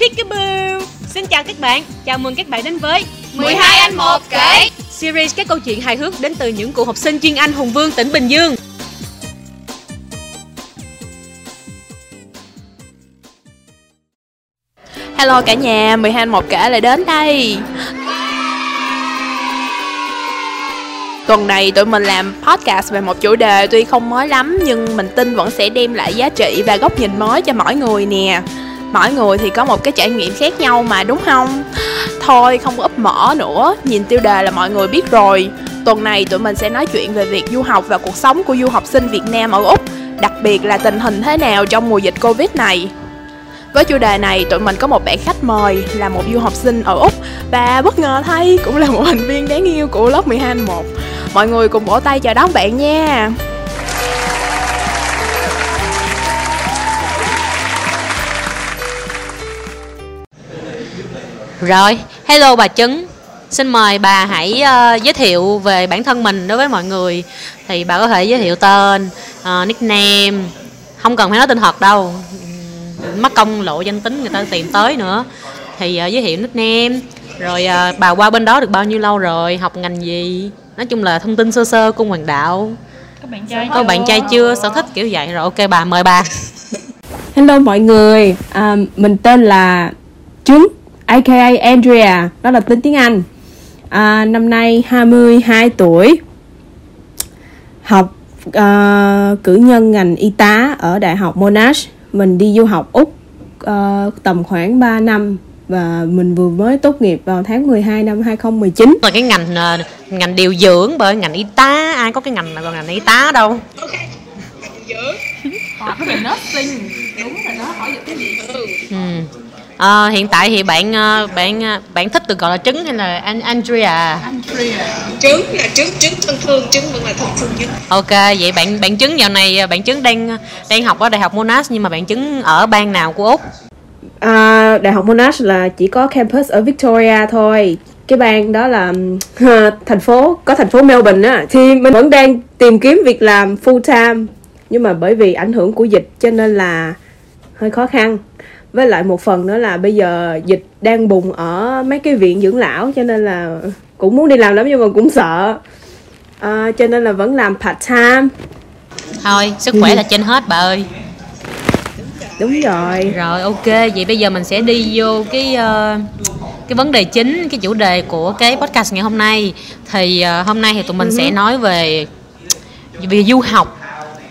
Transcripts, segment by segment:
Peekaboo. Xin chào các bạn, chào mừng các bạn đến với 12 anh một kể Series các câu chuyện hài hước đến từ những cựu học sinh chuyên Anh Hùng Vương tỉnh Bình Dương. Hello cả nhà, 12 anh một kể lại đến đây. Tuần này tụi mình làm podcast về một chủ đề tuy không mới lắm nhưng mình tin vẫn sẽ đem lại giá trị và góc nhìn mới cho mỗi người nè mỗi người thì có một cái trải nghiệm khác nhau mà, đúng không thôi, không có úp mở nữa nhìn tiêu đề là mọi người biết rồi tuần này tụi mình sẽ nói chuyện về việc du học và cuộc sống của du học sinh việt nam ở úc, đặc biệt là tình hình thế nào trong mùa dịch covid này với chủ đề này, tụi mình có một bạn khách mời là một du học sinh ở Úc và bất ngờ thay cũng là một thành viên đáng yêu của lớp 12 1. Mọi người cùng vỗ tay chào đón bạn nha. Rồi, hello bà Trứng Xin mời bà hãy uh, giới thiệu về bản thân mình đối với mọi người. Thì bà có thể giới thiệu tên, uh, nickname. Không cần phải nói tên thật đâu. Mất công lộ danh tính người ta tìm tới nữa. Thì uh, giới thiệu nickname. Rồi uh, bà qua bên đó được bao nhiêu lâu rồi, học ngành gì? Nói chung là thông tin sơ sơ cung hoàng đạo. Có bạn trai Có bạn trai chưa, sở thích kiểu vậy. Rồi ok bà, mời bà. Hello mọi người, à, mình tên là Trứng, aka Andrea, đó là tên tiếng Anh. À, năm nay 22 tuổi, học à, cử nhân ngành y tá ở Đại học Monash. Mình đi du học Úc à, tầm khoảng 3 năm và mình vừa mới tốt nghiệp vào tháng 12 năm 2019. là cái ngành ờ, ngành điều dưỡng bởi ngành y tá ai có cái ngành gọi ngành y tá đâu Học về nursing, đúng rồi đó, hỏi được cái gì? ừ. Ờ, hiện tại thì bạn ờ, bạn ờ, bạn thích được gọi là trứng hay là An- Andrea? Trứng là trứng trứng thân thương trứng vẫn là thân thương nhất. Ok vậy bạn bạn trứng dạo này bạn trứng đang đang học ở đại học Monash nhưng mà bạn trứng ở bang nào của úc? À, Đại học Monash là chỉ có campus ở Victoria thôi. Cái bang đó là thành phố có thành phố Melbourne á. Thì mình vẫn đang tìm kiếm việc làm full time nhưng mà bởi vì ảnh hưởng của dịch cho nên là hơi khó khăn với lại một phần nữa là bây giờ dịch đang bùng ở mấy cái viện dưỡng lão cho nên là cũng muốn đi làm lắm nhưng mà cũng sợ. À, cho nên là vẫn làm part time. Thôi sức khỏe là trên hết bà ơi. Đúng rồi. Rồi ok vậy bây giờ mình sẽ đi vô cái ờ, cái vấn đề chính cái chủ đề của cái podcast ngày hôm nay. Thì ờ, hôm nay thì tụi mình sẽ nói về về du học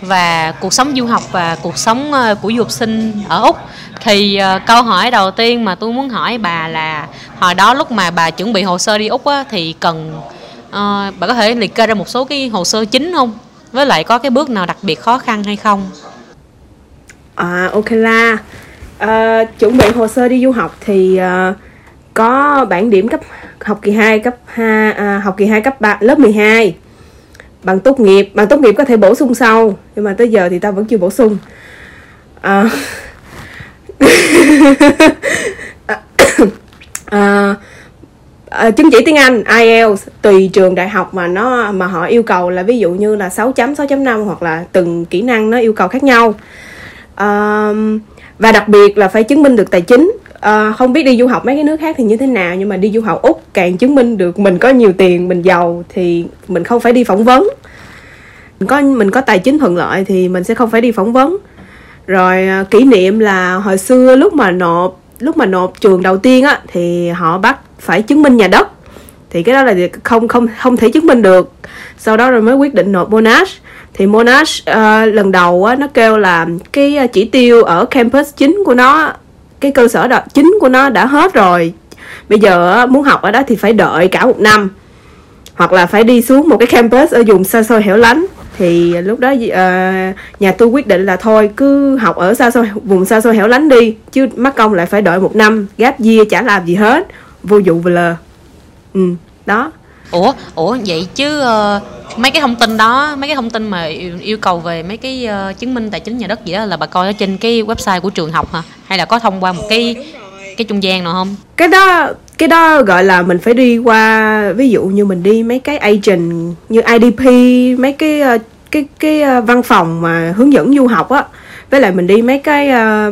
và cuộc sống du học và cuộc sống ờ, của du học sinh ở úc. Thì ờ, câu hỏi đầu tiên mà tôi muốn hỏi bà là hồi đó lúc mà bà chuẩn bị hồ sơ đi úc á, thì cần uh, bà có thể liệt kê ra một số cái hồ sơ chính không? Với lại có cái bước nào đặc biệt khó khăn hay không? À ok là à, Chuẩn bị hồ sơ đi du học thì à, có bảng điểm cấp học kỳ 2 cấp 2 à, học kỳ 2 cấp 3 lớp 12 bằng tốt nghiệp bằng tốt nghiệp có thể bổ sung sau nhưng mà tới giờ thì tao vẫn chưa bổ sung. À, à, à, chứng chỉ tiếng Anh IELTS tùy trường đại học mà nó mà họ yêu cầu là ví dụ như là 6 chấm 6.5 hoặc là từng kỹ năng nó yêu cầu khác nhau. À, và đặc biệt là phải chứng minh được tài chính uh, không biết đi du học mấy cái nước khác thì như thế nào nhưng mà đi du học úc càng chứng minh được mình có nhiều tiền mình giàu thì mình không phải đi phỏng vấn. Mình có mình có tài chính thuận lợi thì mình sẽ không phải đi phỏng vấn. Rồi uh, kỷ niệm là hồi xưa lúc mà nộp lúc mà nộp trường đầu tiên á thì họ bắt phải chứng minh nhà đất. Thì cái đó là không không không thể chứng minh được. Sau đó rồi mới quyết định nộp Monash. Thì Monash uh, lần đầu á, nó kêu là cái chỉ tiêu ở campus chính của nó cái cơ sở đó chính của nó đã hết rồi. Bây giờ muốn học ở đó thì phải đợi cả một năm. Hoặc là phải đi xuống một cái campus ở vùng xa xôi hẻo lánh. Thì à, lúc đó uh, nhà tôi quyết định là thôi cứ học ở xa xôi vùng xa xôi hẻo lánh đi. Chứ mắc công lại phải đợi một năm. Gáp dìa chả làm gì hết. Vô dụng lờ. Ừ đó ủa? Ủa vậy chứ ờ, mấy cái thông tin đó mấy cái thông tin mà yêu, yêu cầu về mấy cái ờ, chứng minh tài chính nhà đất gì đó là bà coi ở trên cái website của trường học hả? Hay là có thông qua một cái cái trung gian nào không? Cái đó cái đó gọi là mình phải đi qua ví dụ như mình đi mấy cái agent như IDP mấy cái ờ, cái cái ờ, văn phòng mà hướng dẫn du học á. Với lại mình đi mấy cái ờ,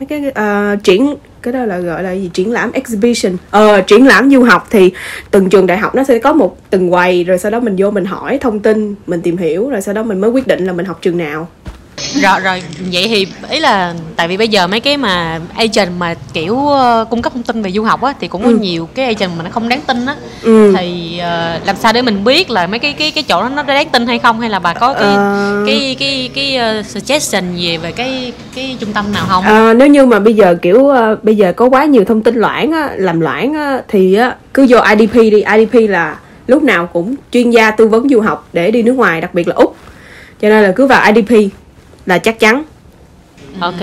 mấy cái ờ, triển cái đó là gọi là gì? Triển lãm exhibition. Ờ triển lãm du học thì từng trường đại học nó sẽ có một từng quầy, rồi sau đó mình vô mình hỏi thông tin, mình tìm hiểu, rồi sau đó mình mới quyết định là mình học trường nào rồi rồi. Vậy thì ý là tại vì bây giờ mấy cái mà agent mà kiểu uh, cung cấp thông tin về du học á thì cũng có Ừ. nhiều cái agent mà nó không đáng tin á. Ừ. thì uh, làm sao để mình biết là mấy cái cái cái chỗ đó nó đáng tin hay không? Hay là bà có cái Ờ. cái cái cái uh, suggestion gì về cái cái trung tâm nào không? À, nếu như mà bây giờ kiểu ờ, bây giờ có quá nhiều thông tin loãng á, làm loãng á, thì á, cứ vô IDP đi. IDP là lúc nào cũng chuyên gia tư vấn du học để đi nước ngoài đặc biệt là úc. Cho nên là cứ vào IDP là chắc chắn. Ok.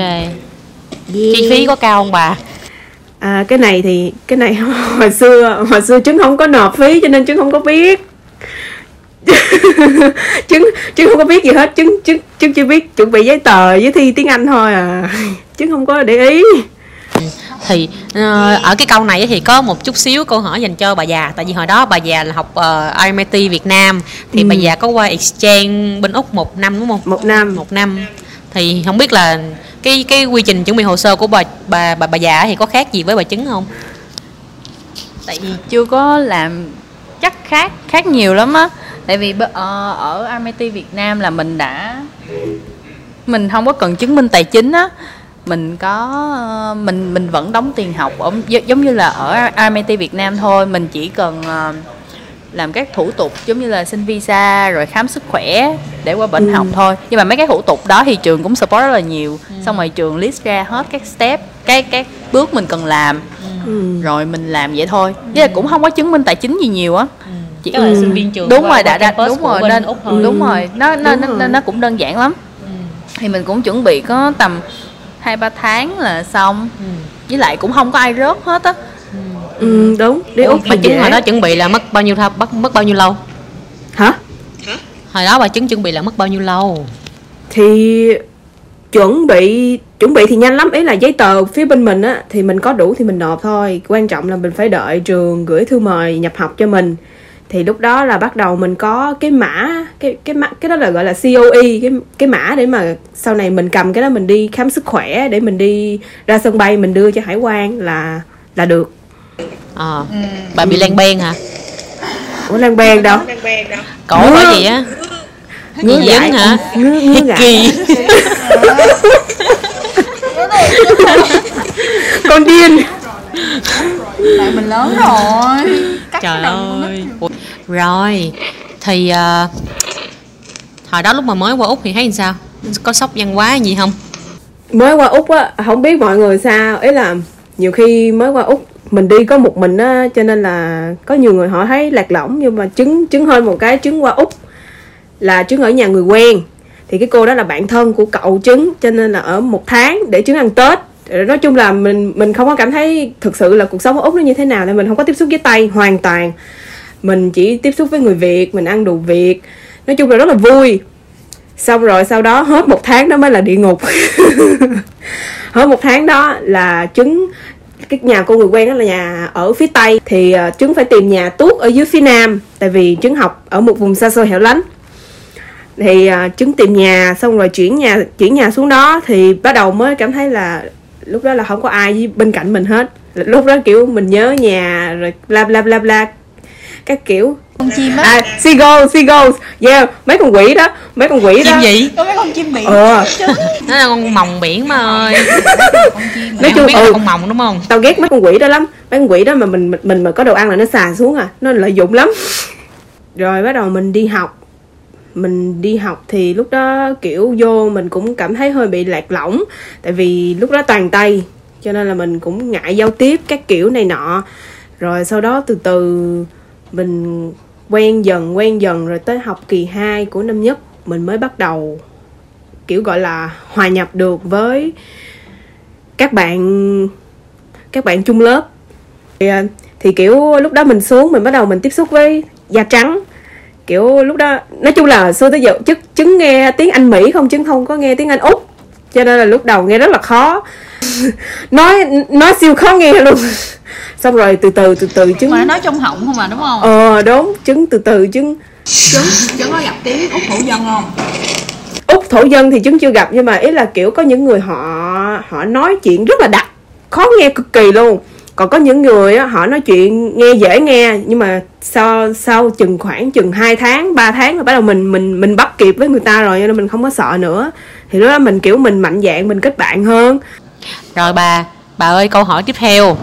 Chi phí có cao không bà? À, cái này thì cái này hồi xưa hồi xưa trứng không có nộp phí cho nên trứng không có biết trứng trứng không có biết gì hết trứng trứng trứng chỉ biết chuẩn bị giấy tờ với thi tiếng anh thôi à. Trứng không có để ý thì ờ, ở cái câu này thì có một chút xíu câu hỏi dành cho bà già. Tại vì hồi đó bà già là học uh, RMIT Việt Nam. Thì bà già có qua exchange bên úc một năm đúng không? Một năm. Một năm. Thì không biết là cái cái quy trình chuẩn bị hồ sơ của bà bà bà, bà già thì có khác gì với bà chứng không? Tại vì chưa có làm chắc khác khác nhiều lắm á. Tại vì ờ, ở RMIT Việt Nam là mình đã mình không có cần chứng minh tài chính á mình có ờ, mình mình vẫn đóng tiền học ở gi- giống như là ở RMIT Việt Nam thôi. Mình chỉ cần ờ, làm các thủ tục giống như là xin visa rồi khám sức khỏe để qua bệnh học thôi. Nhưng mà mấy cái thủ tục đó thì trường cũng support rất là nhiều. Xong rồi trường list ra hết các step cái các bước mình cần làm. Ừ. rồi mình làm vậy thôi. Chứ là cũng không có chứng minh tài chính gì nhiều á. Chỉ Chắc là sinh viên trường đúng rồi đã, đã đúng rồi nên Úc thôi. đúng rồi. Nó nó, nó, nó nó cũng đơn giản lắm. Thì mình cũng chuẩn bị có tầm hai ba tháng là xong. Với lại cũng không có ai rớt hết á. Ừ đúng. Đi úc bà chứng hồi đó chuẩn bị là mất bao nhiêu thập mất mất bao nhiêu lâu? Hả? Hồi đó bà chứng chuẩn bị là mất bao nhiêu lâu? Thì chuẩn bị chuẩn bị thì nhanh lắm. Ý là giấy tờ phía bên mình á thì mình có đủ thì mình nộp thôi. Quan trọng là mình phải đợi trường gửi thư mời nhập học cho mình thì lúc đó là bắt đầu mình có cái mã cái cái mã cái đó là gọi là COE cái cái mã để mà sau này mình cầm cái đó mình đi khám sức khỏe để mình đi ra sân bay mình đưa cho hải quan là là được. Ờ. Bà bị lan ben hả? Ủa lan ben đâu? Cổ bà gì á? Ngứa dấn hả? ngứa ngứa kỳ. Con điên tại mình lớn rồi. Trời ơi. rồi. Thì ờ, hồi đó lúc mà mới qua úc thì thấy sao? Có sốc văn hóa gì không? Mới qua úc á không biết mọi người sao. Ấy là nhiều khi mới qua úc mình đi có một mình á cho nên là có nhiều người họ thấy lạc lõng. Nhưng mà chứng chứng hơn một cái chứng qua úc là chứng ở nhà người quen. Thì cái cô đó là bạn thân của cậu chứng cho nên là ở một tháng để chứng ăn tết nói chung là mình mình không có cảm thấy thực sự là cuộc sống ở úc nó như thế nào nên mình không có tiếp xúc với tây hoàn toàn. Mình chỉ tiếp xúc với người việt, mình ăn đồ việt. Nói chung là rất là vui. Xong rồi sau đó hết một tháng đó mới là địa ngục. Hết một tháng đó là trứng, cái nhà cô người quen đó là nhà ở phía tây. Thì ờ, trứng phải tìm nhà tuốt ở dưới phía nam, tại vì trứng học ở một vùng xa xôi hẻo lánh. Thì ờ, trứng tìm nhà, xong rồi chuyển nhà chuyển nhà xuống đó thì bắt đầu mới cảm thấy là lúc đó là không có ai với bên cạnh mình hết. Lúc đó kiểu mình nhớ nhà rồi bla bla bla bla các kiểu. Con chim á. À seagull seagull yeah mấy con quỷ đó mấy con quỷ chim đó. gì? Có mấy con chim biển. Ờ. Nó là con mòng biển mà ơi. Nói Mày không chung biết là ừ con mòng đúng không? Tao ghét mấy con quỷ đó lắm. Mấy con quỷ đó mà mình mình mà có đồ ăn là nó xà xuống à. Nó lợi dụng lắm. Rồi bắt đầu mình đi học mình đi học thì lúc đó kiểu vô mình cũng cảm thấy hơi bị lạc lõng. Tại vì lúc đó toàn tây cho nên là mình cũng ngại giao tiếp các kiểu này nọ. Rồi sau đó từ từ mình quen dần quen dần rồi tới học kỳ 2 của năm nhất mình mới bắt đầu kiểu gọi là hòa nhập được với các bạn các bạn chung lớp. Thì, à, thì kiểu lúc đó mình xuống mình bắt đầu mình tiếp xúc với da trắng kiểu lúc đó nói chung là xưa tới giờ chức chứng nghe tiếng anh mỹ không chứng không có nghe tiếng anh úc. Cho nên là lúc đầu nghe rất là khó. Nói nói siêu khó nghe luôn. Xong rồi từ từ từ từ chứng mà nói trong họng không à đúng không? Ờ đúng chứng từ từ chứng chứ có gặp tiếng út hữu dân không? Úc thổ dân thì chứng chưa gặp nhưng mà ý là kiểu có những người họ họ nói chuyện rất là đặc khó nghe cực kỳ luôn còn có những người á, họ nói chuyện nghe dễ nghe nhưng mà sau sau chừng khoảng chừng 2 tháng 3 tháng là bắt đầu mình mình mình bắt kịp với người ta rồi cho nên mình không có sợ nữa. Thì lúc đó mình kiểu mình mạnh dạn mình kết bạn hơn. Rồi bà bà ơi câu hỏi tiếp theo.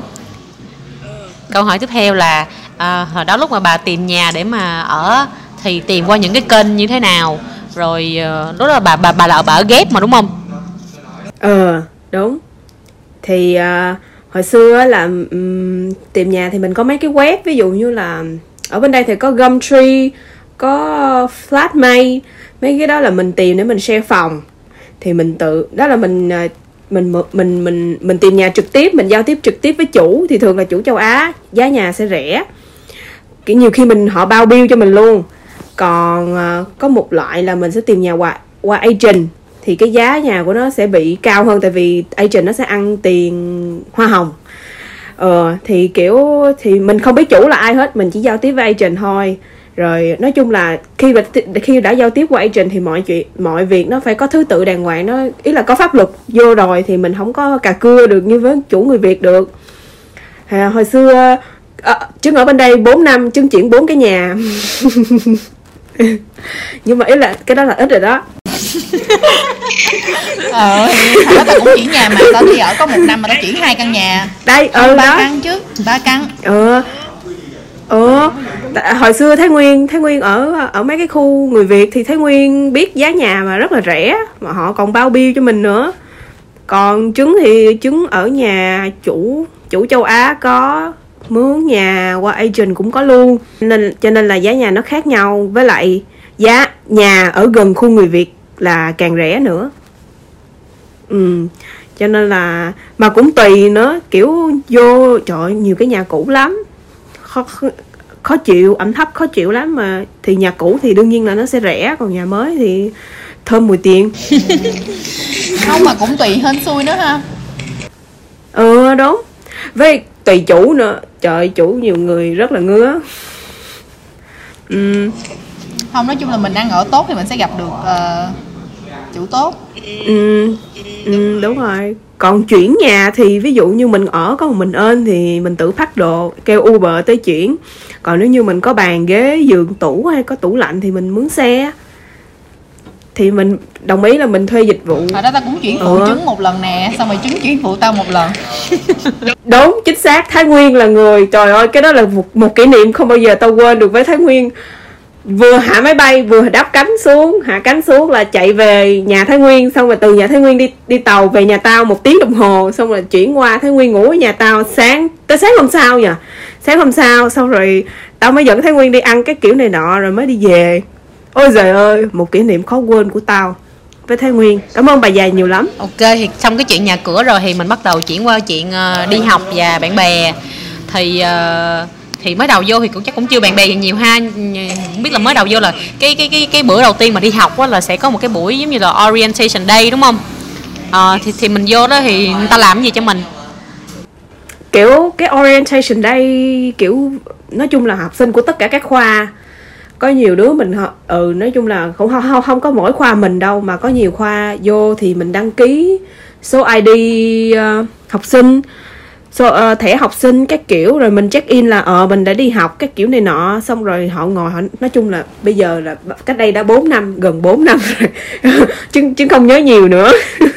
Câu hỏi tiếp theo là à, hồi đó lúc mà bà tìm nhà để mà ở thì tìm qua những cái kênh như thế nào? Rồi uh, lúc đó bà bà bà là bà ở ghép mà đúng không? Ờ đúng. Thì uh, hồi xưa là um, tìm nhà thì mình có mấy cái web ví dụ như là ở bên đây thì có Gumtree có Flatmate mấy cái đó là mình tìm để mình share phòng. Thì mình tự đó là mình à, mình mình mình mình tìm nhà trực tiếp mình giao tiếp trực tiếp với chủ thì thường là chủ châu Á giá nhà sẽ rẻ. Kiểu nhiều khi mình họ bao bill cho mình luôn. Còn uh, có một loại là mình sẽ tìm nhà qua qua agent thì cái giá nhà của nó sẽ bị cao hơn tại vì agent nó sẽ ăn tiền hoa hồng. Ờ thì kiểu thì mình không biết chủ là ai hết mình chỉ giao tiếp với agent thôi. Rồi nói chung là khi mà khi đã giao tiếp qua agent thì mọi chuyện mọi việc nó phải có thứ tự đàng hoàng nó ý là có pháp luật vô rồi thì mình không có cà cưa được như với chủ người việt được. À, hồi xưa ờ, à, chứng ở bên đây 4 năm chứng chuyển bốn cái nhà. Nhưng mà ý là cái đó là ít rồi đó ờ thì đó tao cũng chuyển nhà mà tao đi ở có một năm mà tao chuyển hai căn nhà. Đây ờ ba đó. căn chứ ba căn. Ờ Tại- hồi xưa thái nguyên thái nguyên ở ở mấy cái khu người việt thì thái nguyên biết giá nhà mà rất là rẻ mà họ còn bao bill cho mình nữa. Còn trứng thì trứng ở nhà chủ chủ châu á có mướn nhà qua agent cũng có luôn. Nên cho nên là giá nhà nó khác nhau với lại giá nhà ở gần khu người việt là càng rẻ nữa. Ừ cho nên là mà cũng tùy nữa kiểu vô trời nhiều cái nhà cũ lắm. Khó, khó, chịu ẩm thấp khó chịu lắm mà. Thì nhà cũ thì đương nhiên là nó sẽ rẻ còn nhà mới thì thơm mùi tiền. Không mà cũng tùy hên xui nữa ha. Ừ đúng. Với tùy chủ nữa. Trời chủ nhiều người rất là ngứa. Ừ, không nói chung là mình ăn ở tốt thì mình sẽ gặp được ờ, chủ tốt. Ừ, ừ, đúng rồi. Còn chuyển nhà thì ví dụ như mình ở có một mình ơn thì mình tự phát đồ kêu uber tới chuyển. Còn nếu như mình có bàn ghế giường tủ hay có tủ lạnh thì mình mướn xe. Thì mình đồng ý là mình thuê dịch vụ. Hồi đó tao cũng chuyển phụ Ừ. trứng một lần nè xong rồi trứng chuyển phụ tao một lần. Đúng chính xác. Thái nguyên là người trời ơi cái đó là một, một kỷ niệm không bao giờ tao quên được với thái nguyên vừa hạ máy bay vừa đáp cánh xuống. Hạ cánh xuống là chạy về nhà thái nguyên xong rồi từ nhà thái nguyên đi đi tàu về nhà tao một tiếng đồng hồ xong rồi chuyển qua thái nguyên ngủ ở nhà tao sáng tới sáng hôm sau nhỉ sáng hôm sau xong rồi tao mới dẫn thái nguyên đi ăn cái kiểu này nọ rồi mới đi về. Ôi trời ơi một kỷ niệm khó quên của tao với thái nguyên. Cảm ơn bà già nhiều lắm. Ok thì xong cái chuyện nhà cửa rồi thì mình bắt đầu chuyển qua chuyện ờ, đi học và bạn bè. Thì uh, thì mới đầu vô thì cũng chắc cũng chưa bạn bè gì nhiều ha. Không biết là mới đầu vô là cái cái cái cái bữa đầu tiên mà đi học á là sẽ có một cái buổi giống như là orientation day đúng không? À, thì thì mình vô đó thì người ta làm gì cho mình? Kiểu cái orientation day kiểu nói chung là học sinh của tất cả các khoa có nhiều đứa mình ừ nói chung là không không không, có mỗi khoa mình đâu mà có nhiều khoa vô thì mình đăng ký số ID uh, ờ, học sinh số ờ, thẻ học sinh các kiểu rồi mình check in là ờ mình đã đi học các kiểu này nọ. Xong rồi họ ngồi họ nói chung là bây giờ là cách đây đã 4 năm gần 4 năm rồi. Chứ chứ không nhớ nhiều nữa.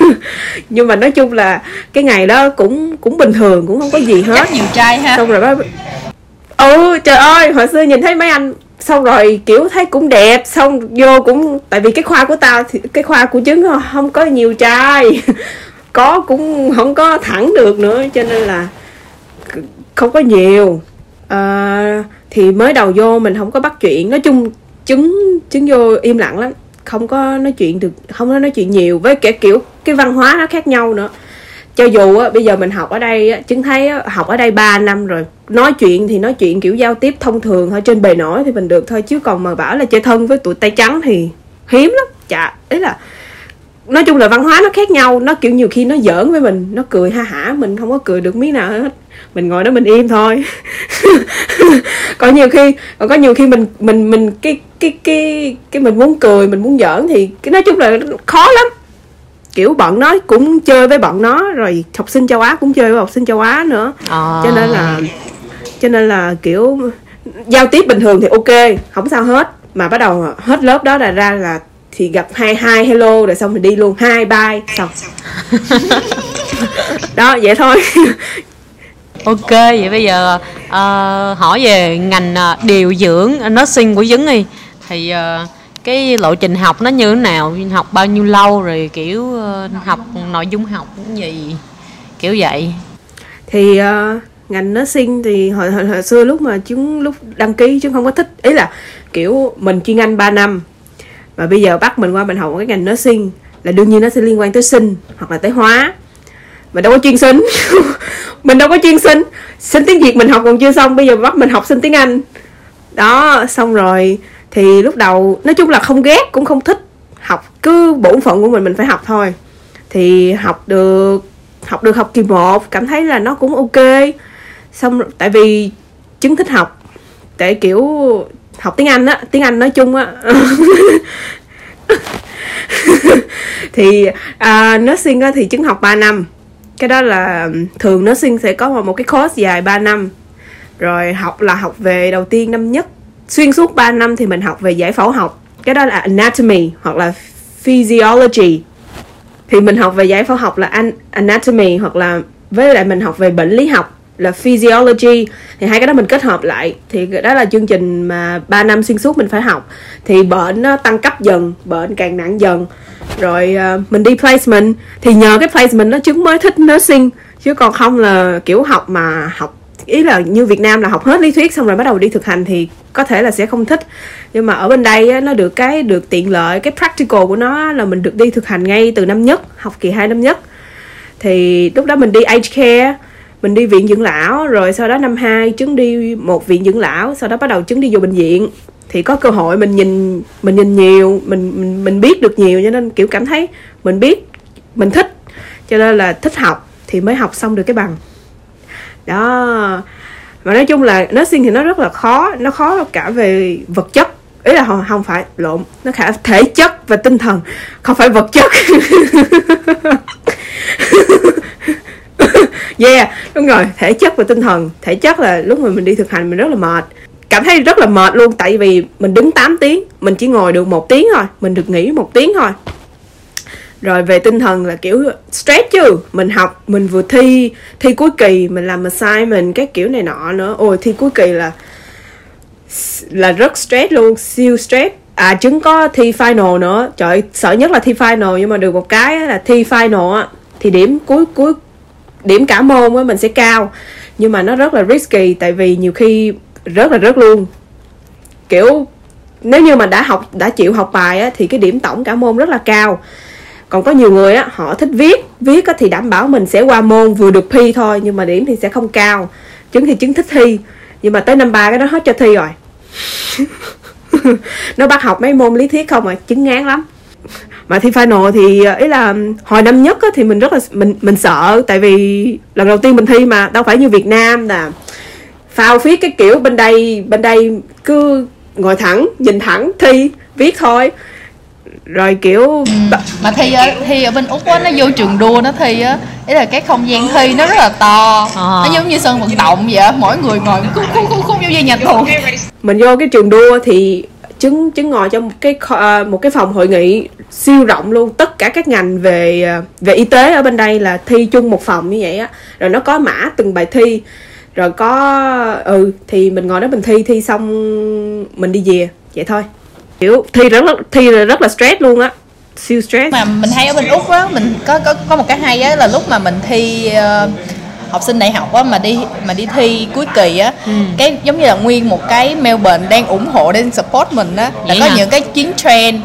Nhưng mà nói chung là cái ngày đó cũng cũng bình thường cũng không có gì hết. Chắc nhiều trai ha. Xong rồi bác ừ trời ơi hồi xưa nhìn thấy mấy anh xong rồi kiểu thấy cũng đẹp xong vô cũng tại vì cái khoa của tao thì cái khoa của trứng không có nhiều trai có cũng không có thẳng được nữa cho nên là không có nhiều. À, thì mới đầu vô mình không có bắt chuyện. Nói chung trứng trứng vô im lặng lắm. Không có nói chuyện được không có nói chuyện nhiều. Với kẻ kiểu cái văn hóa nó khác nhau nữa. Cho dù á, bây giờ mình học ở đây á, chứng thấy á, học ở đây 3 năm rồi. Nói chuyện thì nói chuyện kiểu giao tiếp thông thường thôi trên bề nổi thì mình được thôi. Chứ còn mà bảo là chơi thân với tụi tay trắng thì hiếm lắm. Chả ý là nói chung là văn hóa nó khác nhau nó kiểu nhiều khi nó giỡn với mình nó cười ha hả mình không có cười được miếng nào hết. Mình ngồi đó mình im thôi. Còn nhiều khi còn có nhiều khi mình mình mình cái cái cái cái mình muốn cười mình muốn giỡn thì cái nói chung là khó lắm. Kiểu bọn nó cũng chơi với bọn nó rồi học sinh châu Á cũng chơi với học sinh châu Á nữa. Ờ. cho nên là cho nên là kiểu giao tiếp bình thường thì ok không sao hết. Mà bắt đầu hết lớp đó là ra là thì gặp hai hai hello rồi xong mình đi luôn. Hai bye xong. đó vậy thôi. Ok, vậy bây giờ ờ, hỏi về ngành ờ, điều dưỡng nursing của Dấn đi. Thì ờ, cái lộ trình học nó như thế nào? Học bao nhiêu lâu rồi kiểu ờ, học nội dung học cái gì? Kiểu vậy. Thì ờ, ngành nursing thì hồi, hồi, hồi xưa lúc mà chúng lúc đăng ký chúng không có thích. Ý là kiểu mình chuyên Anh 3 năm và bây giờ bắt mình qua mình học một cái ngành nursing là đương nhiên nó sẽ liên quan tới sinh hoặc là tới hóa. Mình đâu có chuyên sinh. Mình đâu có chuyên sinh. Sinh tiếng việt mình học còn chưa xong, bây giờ bắt mình học sinh tiếng anh. Đó, xong rồi thì lúc đầu, nói chung là không ghét, cũng không thích học, cứ bổn phận của mình mình phải học thôi. Thì học được học được học kỳ 1 cảm thấy là nó cũng ok. Xong tại vì chứng thích học, tại kiểu học tiếng Anh á tiếng Anh nói chung á. Thì uh, nursing á thì chứng học 3 năm. Cái đó là thường nursing sẽ có một, một cái course dài 3 năm. Rồi học là học về đầu tiên năm nhất. Xuyên suốt 3 năm thì mình học về giải phẫu học. Cái đó là anatomy hoặc là physiology. Thì mình học về giải phẫu học là an- anatomy hoặc là với lại mình học về bệnh lý học là physiology. Thì hai cái đó mình kết hợp lại thì đó là chương trình mà 3 năm xuyên suốt mình phải học. Thì bệnh nó tăng cấp dần bệnh càng nặng dần. Rồi uh, mình đi placement. Thì nhờ cái placement nó chứng mới thích nursing. Chứ còn không là kiểu học mà học ý là như Việt Nam là học hết lý thuyết xong rồi bắt đầu đi thực hành thì có thể là sẽ không thích. Nhưng mà ở bên đây á, nó được cái được tiện lợi cái practical của nó là mình được đi thực hành ngay từ năm nhất học kỳ 2 năm nhất. Thì lúc đó mình đi aged care mình đi viện dưỡng lão rồi sau đó năm 2 chứng đi một viện dưỡng lão sau đó bắt đầu chứng đi vô bệnh viện. Thì có cơ hội mình nhìn mình nhìn nhiều mình mình mình biết được nhiều cho nên kiểu cảm thấy mình biết mình thích. Cho nên là thích học thì mới học xong được cái bằng. Đó. Mà nói chung là nursing thì nó rất là khó nó khó cả về vật chất. Ý là không, không phải lộn nó cả thể chất và tinh thần không phải vật chất. yeah, đúng rồi, thể chất và tinh thần. Thể chất là lúc mà mình đi thực hành mình rất là mệt. Cảm thấy rất là mệt luôn, tại vì mình đứng 8 tiếng, mình chỉ ngồi được một tiếng thôi, mình được nghỉ một tiếng thôi. Rồi về tinh thần là kiểu stress chứ, mình học, mình vừa thi thi cuối kỳ, mình làm assignment cái kiểu này nọ nữa. Ôi, thi cuối kỳ là là rất stress luôn, siêu stress. À chứng có thi final nữa. Trời sợ nhất là thi final, nhưng mà được một cái là thi final á. Thì điểm cuối cuối điểm cả môn á, mình sẽ cao. Nhưng mà nó rất là risky, tại vì nhiều khi rất là rớt luôn. Kiểu, nếu như mà đã học, đã chịu học bài á, thì cái điểm tổng cả môn rất là cao. Còn có nhiều người á, họ thích viết. Viết á thì đảm bảo mình sẽ qua môn vừa được thi thôi, nhưng mà điểm thì sẽ không cao. Chứng thì chứng thích thi. Nhưng mà tới năm ba cái đó hết cho thi rồi. Nó bắt học mấy môn lý thuyết không à? Chứng ngán lắm mà thi final thì ờ, ý là hồi năm nhất á, thì mình rất là mình mình sợ tại vì lần đầu tiên mình thi mà đâu phải như Việt Nam là phao viết cái kiểu bên đây bên đây cứ ngồi thẳng nhìn thẳng thi viết thôi. Rồi kiểu mà thi ở thi ở bên úc á nó vô trường đua nó thi á ý là cái không gian thi nó rất là to. Ờ. nó giống như sân vận động vậy á mỗi người ngồi khúc khúc khúc khúc giống như nhà tù. Mình vô cái trường đua thì chứng chứng ngồi trong một cái kho- à, một cái phòng hội nghị siêu rộng luôn. Tất cả các ngành về à, về y tế ở bên đây là thi chung một phòng như vậy á. Rồi nó có mã từng bài thi. Rồi có ừ thì mình ngồi đó mình thi thi xong mình đi về. Vậy thôi. Kiểu thi rất là, thi là rất là stress luôn á. Siêu stress. Mà mình thấy ở bên úc á, mình có có có một cái hay á là lúc mà mình thi uh học sinh đại học á mà đi mà đi thi cuối kỳ á cái giống như là nguyên một cái Melbourne đang ủng hộ đang support mình á là Vậy có hả? những cái chuyến train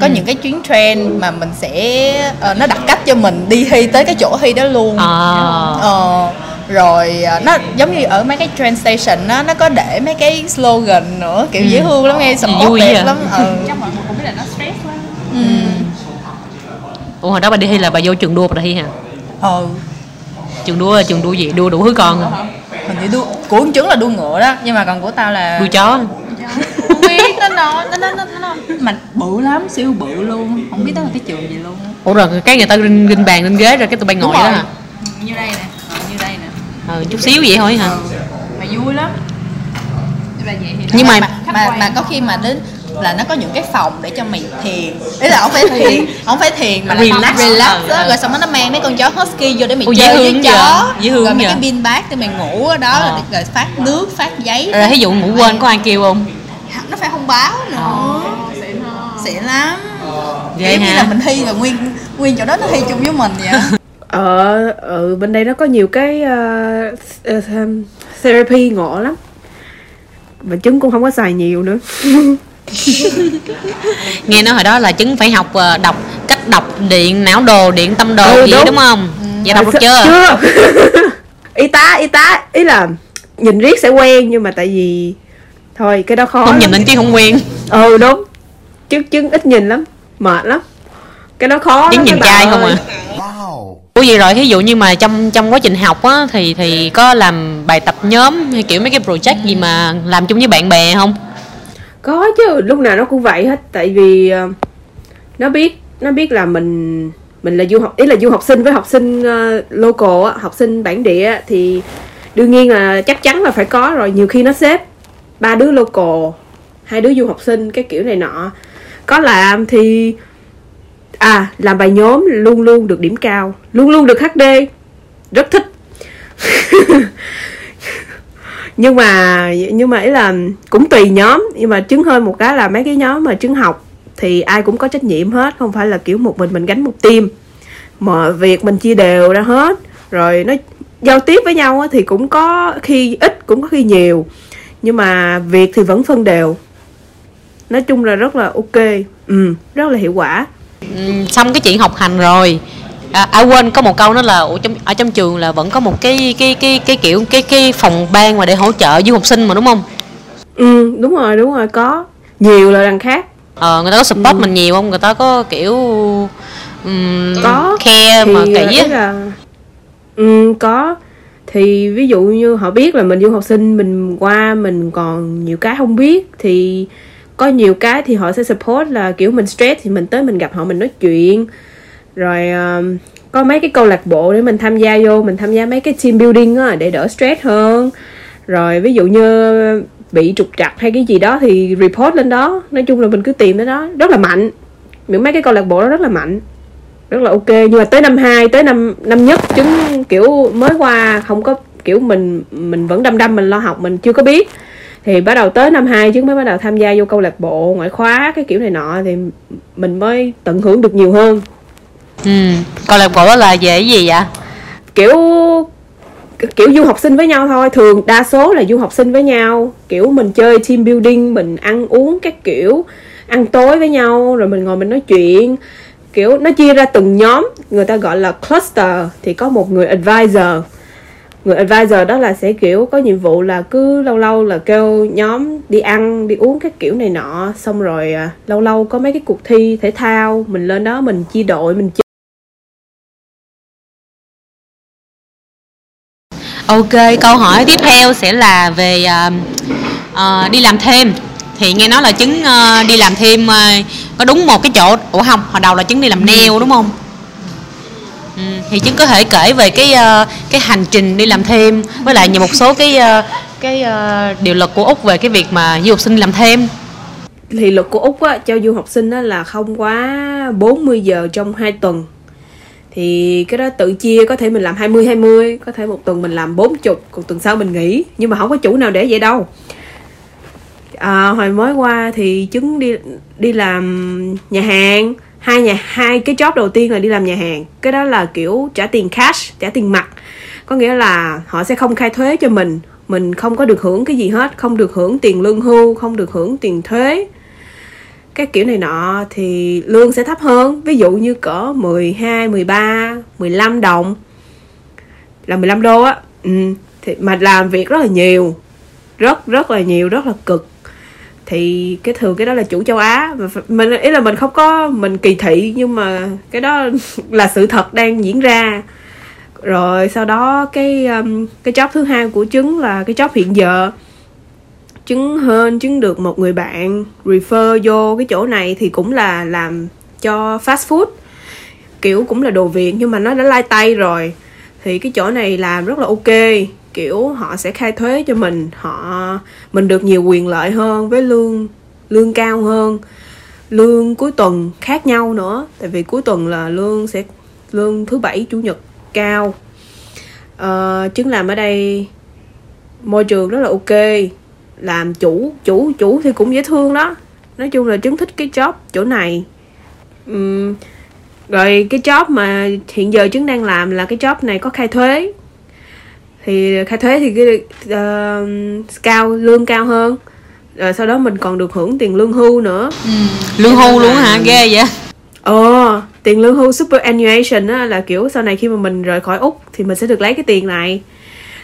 có những cái chuyến train mà mình sẽ ờ, nó đặt cách cho mình đi thi tới cái chỗ thi đó luôn Ờ. Ờ, rồi ờ, nó giống như ở mấy cái train station á nó có để mấy cái slogan nữa kiểu dễ thương lắm nghe support vui đẹp vậy. lắm ừ. Ủa hồi đó bà đi thi là bà vô trường đua bà thi hả? ừ Trường đua là trường đua gì? Đua đủ thứ con. À? hình như đua của con trứng là đua ngựa đó nhưng mà còn của tao là Đua chó. Không biết nó nó nó nó nó nó. Mà bự lắm siêu bự luôn. Không biết đó là cái trường gì luôn. Á. ủa rồi cái người ta rinh, rinh bàn lên ghế rồi cái tụi bay ngồi đó hả? Như đây nè như đây nè. Ừ, chút xíu vậy thôi hả? Mà vui lắm. Là vậy thì Nhưng mà- mà mà có khi mà đến là nó có những cái phòng để cho mày thiền ý là không phải thiền không phải thiền mà là Relax. relax Ừ, đó. ừ. rồi xong đó nó mang mấy con chó husky vô để mày Ủa, chơi với chó vậy? Dễ rồi mấy vậy? cái pin bag để mày ngủ ở đó Ờ. rồi, phát nước phát giấy rồi ví dụ ngủ quên có ai kêu không nó phải thông báo nữa xịn lắm Ghê giống như là mình thi là nguyên nguyên chỗ đó nó thi chung với mình vậy ở ở bên đây nó có nhiều cái uh, uh, therapy ngộ lắm mà trứng cũng không có xài nhiều nữa nghe nói hồi đó là chứng phải học ờ, đọc cách đọc điện não đồ điện tâm đồ Ừ, gì đúng. đúng không? Dạ đọc được chưa? chưa. Y tá y tá ý là nhìn riết sẽ quen nhưng mà tại vì thôi cái đó khó không lắm. nhìn lên chứ không quen. Ừ đúng. Chứ chứng ít nhìn lắm mệt lắm. Cái đó khó lắm nhìn trai không à? Ủa vậy rồi ví dụ như mà trong trong quá trình học á thì thì có làm bài tập nhóm hay kiểu mấy cái project gì mà làm chung với bạn bè không có chứ lúc nào nó cũng vậy hết. Tại vì uh, nó biết nó biết là mình mình là du học ý là du học sinh với học sinh uh, local học sinh bản địa thì đương nhiên là chắc chắn là phải có rồi. Nhiều khi nó xếp ba đứa local hai đứa du học sinh cái kiểu này nọ. Có làm thì à làm bài nhóm luôn luôn được điểm cao luôn luôn được hd rất thích. nhưng mà nhưng mà ý là cũng tùy nhóm, nhưng mà chứng hơn một cái là mấy cái nhóm mà chứng học thì ai cũng có trách nhiệm hết, không phải là kiểu một mình mình gánh một team. Mọi việc mình chia đều ra hết, rồi nó giao tiếp với nhau thì cũng có khi ít, cũng có khi nhiều. Nhưng mà việc thì vẫn phân đều. Nói chung là rất là ok ừ rất là hiệu quả. Ừ, xong cái chuyện học hành rồi à, à quên có một câu đó là ủa, trong ở trong trường là vẫn có một cái cái cái cái kiểu cái cái phòng ban mà để hỗ trợ du học sinh mà đúng không? Ừ đúng rồi đúng rồi có. Nhiều là đằng khác. Ờ người ta có support mình nhiều không? Người ta có kiểu um, có. khe mà kỹ ờ, á? là ừ, có. Thì ví dụ như họ biết là mình du học sinh mình qua mình còn nhiều cái không biết thì có nhiều cái thì họ sẽ support là kiểu mình stress thì mình tới mình gặp họ mình nói chuyện rồi um, có mấy cái câu lạc bộ để mình tham gia vô mình tham gia mấy cái team building á để đỡ stress hơn. Rồi ví dụ như bị trục trặc hay cái gì đó thì report lên đó. Nói chung là mình cứ tìm tới đó. Rất là mạnh. Những mấy cái câu lạc bộ đó rất là mạnh. Rất là ok. Nhưng mà tới năm 2 tới năm năm nhất chứng kiểu mới qua không có kiểu mình mình vẫn đăm đăm mình lo học mình chưa có biết. Thì bắt đầu tới năm 2 chứng mới bắt đầu tham gia vô câu lạc bộ ngoại khóa cái kiểu này nọ thì mình mới tận hưởng được nhiều hơn ừ. Câu lạc bộ đó là về cái gì vậy? Kiểu kiểu du học sinh với nhau thôi. Thường đa số là du học sinh với nhau. Kiểu mình chơi team building mình ăn uống các kiểu ăn tối với nhau rồi mình ngồi mình nói chuyện. Kiểu nó chia ra từng nhóm người ta gọi là cluster thì có một người advisor. Người advisor đó là sẽ kiểu có nhiệm vụ là cứ lâu lâu là kêu nhóm đi ăn đi uống các kiểu này nọ. Xong rồi à, lâu lâu có mấy cái cuộc thi thể thao mình lên đó mình chia đội mình chơi ok câu hỏi tiếp theo sẽ là về uh, uh, đi làm thêm. Thì nghe nói là chứng uh, à, đi làm thêm uh, có đúng một cái chỗ ủa không hồi đầu là chứng đi làm neo đúng không? Ừ, thì chứng có thể kể về cái uh, cái hành trình đi làm thêm với lại nhiều một số cái uh, cái uh, điều luật của úc về cái việc mà du học sinh làm thêm. Thì luật của Úc á, cho du học sinh á, là không quá 40 giờ trong 2 tuần thì cái đó tự chia có thể mình làm 20 20 có thể một tuần mình làm 40 còn tuần sau mình nghỉ. Nhưng mà không có chủ nào để vậy đâu. À, hồi mới qua thì chứng đi đi làm nhà hàng. Hai nhà hai cái job đầu tiên là đi làm nhà hàng. Cái đó là kiểu trả tiền cash trả tiền mặt. Có nghĩa là họ sẽ không khai thuế cho mình. Mình không có được hưởng cái gì hết. Không được hưởng tiền lương hưu không được hưởng tiền thuế các kiểu này nọ thì lương sẽ thấp hơn. Ví dụ như cỡ 12, 13, 15 đồng là 15 đô á. Ừ. thì mà làm việc rất là nhiều rất rất là nhiều rất là cực. Thì cái thường cái đó là chủ châu Á. Mình ý là mình không có mình kỳ thị nhưng mà cái đó là sự thật đang diễn ra. Rồi sau đó cái um, cái job thứ hai của trứng là cái job hiện giờ chứng hơn chứng được một người bạn refer vô cái chỗ này thì cũng là làm cho fast food. Kiểu cũng là đồ việt nhưng mà nó đã lai tay rồi. Thì cái chỗ này làm rất là ok. Kiểu họ sẽ khai thuế cho mình. Họ mình được nhiều quyền lợi hơn với lương lương cao hơn. Lương cuối tuần khác nhau nữa. Tại vì cuối tuần là lương sẽ lương thứ bảy chủ nhật cao. Ờ, chứng làm ở đây môi trường rất là ok làm chủ chủ chủ thì cũng dễ thương đó. Nói chung là chứng thích cái job chỗ này. Ừm, rồi cái job mà hiện giờ chứng đang làm là cái job này có khai thuế. Thì khai thuế thì cái uh, cao lương cao hơn. Rồi sau đó mình còn được hưởng tiền lương hưu nữa. Lương hưu luôn là- hả ghê vậy. Ờ, tiền lương hưu superannuation á là kiểu sau này khi mà mình rời khỏi Úc thì mình sẽ được lấy cái tiền này.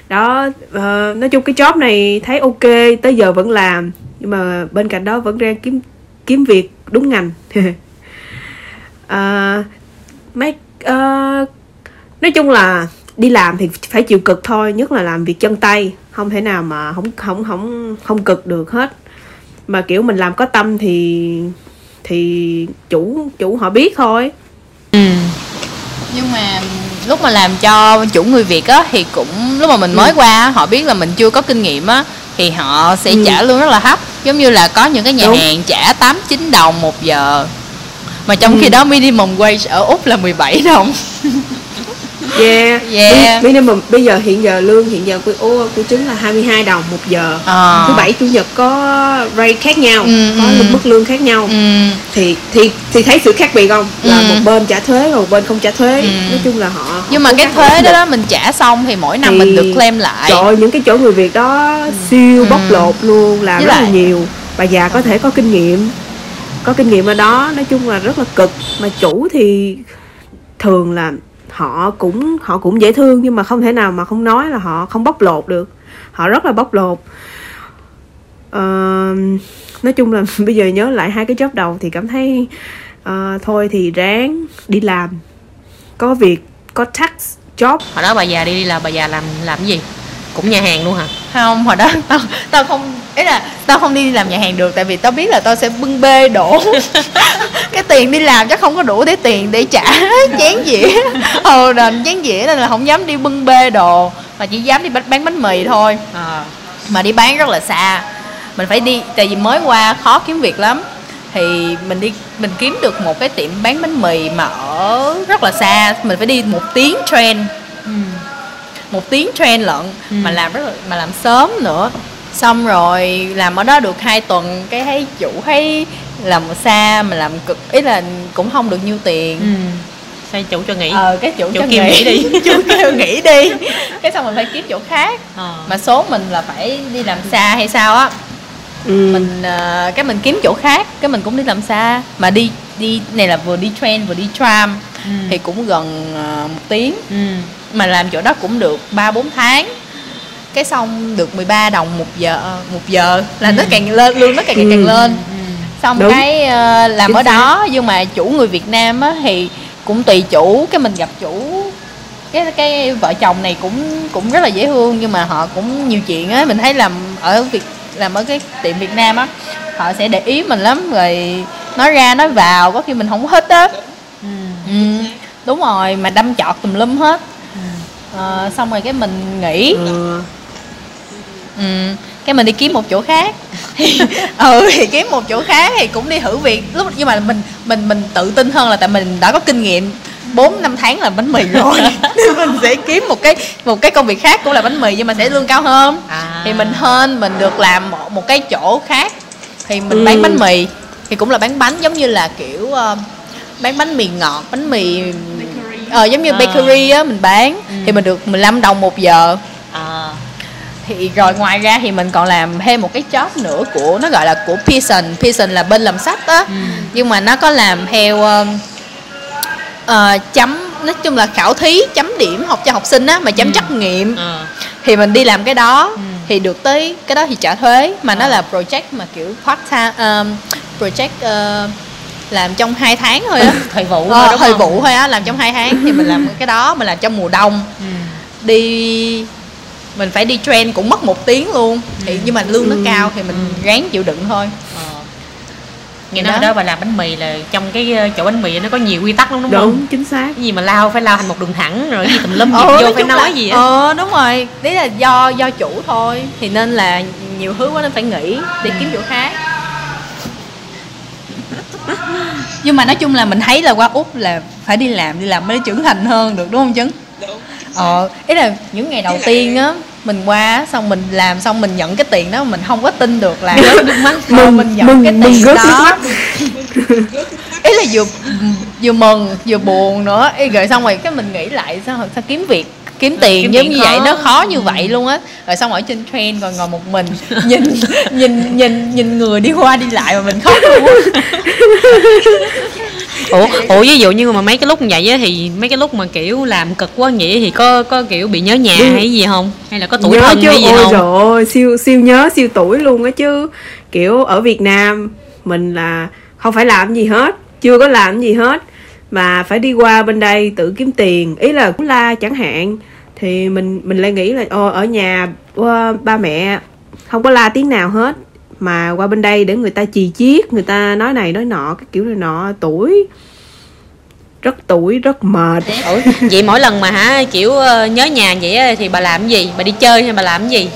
Đó, ờ, nói chung cái job này thấy ok, tới giờ vẫn làm nhưng mà bên cạnh đó vẫn đang kiếm kiếm việc đúng ngành. Ờ, mấy ờ, nói chung là đi làm thì phải chịu cực thôi, nhất là làm việc chân tay, không thể nào mà không không không không cực được hết. Mà kiểu mình làm có tâm thì thì chủ chủ họ biết thôi ừ nhưng mà lúc mà làm cho chủ người việt á thì cũng lúc mà mình mới qua á, họ biết là mình chưa có kinh nghiệm á thì họ sẽ trả lương rất là thấp. Giống như là có những cái nhà Đúng. hàng trả 8 9 đồng một giờ. Mà trong khi đó minimum wage ở úc là 17 đồng yeah, Yeah. Mi- minimum bây giờ hiện giờ lương hiện giờ của ô của trứng là 22 đồng một giờ. Ờ. thứ bảy chủ nhật có rate khác nhau Ừ, có ừ. mức lương khác nhau. Ừ, thì thì thì thấy sự khác biệt không? Là Ừ. một bên trả thuế và một bên không trả thuế. Nói chung là họ nhưng mà họ cái thuế đó, đó mình trả xong thì mỗi năm Thì- mình được claim lại. Trời những cái chỗ người Việt đó siêu bóc lột luôn làm Với rất là nhiều. Bà già có thể có kinh nghiệm có kinh nghiệm ở đó. Nói chung là rất là cực. Mà chủ thì thường là họ cũng họ cũng dễ thương nhưng mà không thể nào mà không nói là họ không bóc lột được. Họ rất là bóc lột. Ờ, nói chung là bây giờ nhớ lại hai cái job đầu thì cảm thấy ờ, thôi thì ráng đi làm. Có việc có tax job. Hồi đó bà già đi là bà già làm làm cái gì? Cũng nhà hàng luôn hả? Không hồi đó tao tao không ý là tao không đi làm nhà hàng được tại vì tao biết là tao sẽ bưng bê đổ cái tiền đi làm chắc không có đủ để tiền để trả chén dĩa. Ừ đền chén dĩa nên là không dám đi bưng bê đồ mà chỉ dám đi bán bán bánh mì thôi. Ờ. Mà đi bán rất là xa. Mình phải đi tại vì mới qua khó kiếm việc lắm. Thì mình đi mình kiếm được một cái tiệm bán bánh mì mà ở rất là xa. Mình phải đi một tiếng train. Một tiếng train lận mà làm rất là mà làm sớm nữa xong rồi làm ở đó được hai tuần cái thấy chủ thấy làm xa mà làm cực ý là cũng không được nhiêu tiền. Ừ. Sao chủ cho nghỉ? Ờ cái chủ Chủ cho kêu nghỉ. đi. chủ kêu nghỉ đi. Cái xong mình phải kiếm chỗ khác. Ờ. mà số mình là phải đi làm xa hay sao á. Ừ. mình ờ, cái mình kiếm chỗ khác cái mình cũng đi làm xa. Mà đi đi này là vừa đi train vừa đi tram Ừ. thì cũng gần ờ, một tiếng. Ừ. Mà làm chỗ đó cũng được 3 4 tháng cái xong được 13 đồng một giờ một giờ là nó càng lên lương nó càng càng, càng lên. Xong Đúng. cái ờ, làm Chính ở xác. đó nhưng mà chủ người Việt Nam á thì cũng tùy chủ. Cái mình gặp chủ cái cái vợ chồng này cũng cũng rất là dễ thương nhưng mà họ cũng nhiều chuyện á. Mình thấy làm ở việc làm ở cái tiệm Việt Nam á họ sẽ để ý mình lắm rồi nói ra nói vào có khi mình không thích á. Ừ, đúng rồi mà đâm chọt tùm lum hết. Ờ, xong rồi cái mình nghỉ Ờ. ừ, cái mình đi kiếm một chỗ khác. Ừ thì kiếm một chỗ khác thì cũng đi thử việc. Lúc nhưng mà mình mình mình tự tin hơn là tại mình đã có kinh nghiệm 4 năm tháng làm bánh mì rồi. Nên mình sẽ kiếm một cái một cái công việc khác cũng là bánh mì nhưng mà sẽ lương cao hơn. À. thì mình hơn mình được làm một, một cái chỗ khác thì mình Ừ. bán bánh mì. Thì cũng là bán bánh giống như là kiểu ờ, bán bánh mì ngọt bánh mì ờ giống như À. bakery á mình bán. Thì mình được 15 đồng một giờ thì rồi ngoài ra thì mình còn làm thêm một cái job nữa của nó gọi là của Pearson. Pearson là bên làm sách á. Nhưng mà nó có làm theo um, ờ, chấm nói chung là khảo thí chấm điểm học cho học sinh á mà chấm trắc nghiệm. Ờ. Thì mình đi làm cái đó thì được tới cái đó thì trả thuế mà nó là project mà kiểu part time um, project ờ, làm trong 2 tháng thôi á. Thời vụ Ờ, thôi thời vụ thôi á làm trong 2 tháng thì mình làm cái đó mình làm trong mùa đông. Ừ. đi mình phải đi train cũng mất một tiếng luôn. Thì nhưng mà lương nó cao thì mình ráng chịu đựng thôi. Ờ. nghe nói Đó. đó bà làm bánh mì là trong cái ờ, chỗ bánh mì nó có nhiều quy tắc lắm đúng, đúng không? chính xác. Cái gì mà lao phải lao thành một đường thẳng rồi cái gì tùm lum gì vô phải nói là- gì á? ờ đúng rồi. Đấy là do do chủ thôi. Thì nên là nhiều thứ quá nên phải nghỉ để kiếm chỗ khác. Nhưng mà nói chung là mình thấy là qua úc là phải đi làm đi làm mới trưởng thành hơn được đúng không chứng đúng ờ ý là những ngày đầu lại- tiên á mình qua xong mình làm xong mình nhận cái tiền đó mình không có tin được là Mừng- Ờ, mình nhận mừng- cái mừng tiền nước đó. ý là vừa vừa mừng vừa buồn nữa. Ý, rồi xong rồi cái mình nghĩ lại sao sao kiếm việc kiếm tiền kiếm giống như vậy khó. nó khó như vậy luôn á. Rồi xong ở trên train còn ngồi một mình nhìn nhìn nhìn nhìn người đi qua đi lại mà mình khóc luôn ủa ủa ví dụ như mà mấy cái lúc như vậy á thì mấy cái lúc mà kiểu làm cực quá vậy thì có có kiểu bị nhớ nhà hay gì không? Hay là có tuổi nhớ thân chứ? hay gì ôi không? trời ơi siêu siêu nhớ siêu tuổi luôn á chứ. Kiểu ở Việt Nam mình là không phải làm gì hết chưa có làm gì hết mà phải đi qua bên đây tự kiếm tiền. Ý là cũng la chẳng hạn thì mình mình lại nghĩ là ô ở nhà ờ, ba mẹ không có la tiếng nào hết mà qua bên đây để người ta chì chiết người ta nói này nói nọ cái kiểu này nọ tuổi rất tuổi rất mệt. Ủa vậy mỗi lần mà hả kiểu ờ, nhớ nhà vậy thì bà làm cái gì? Bà đi chơi hay bà làm cái gì?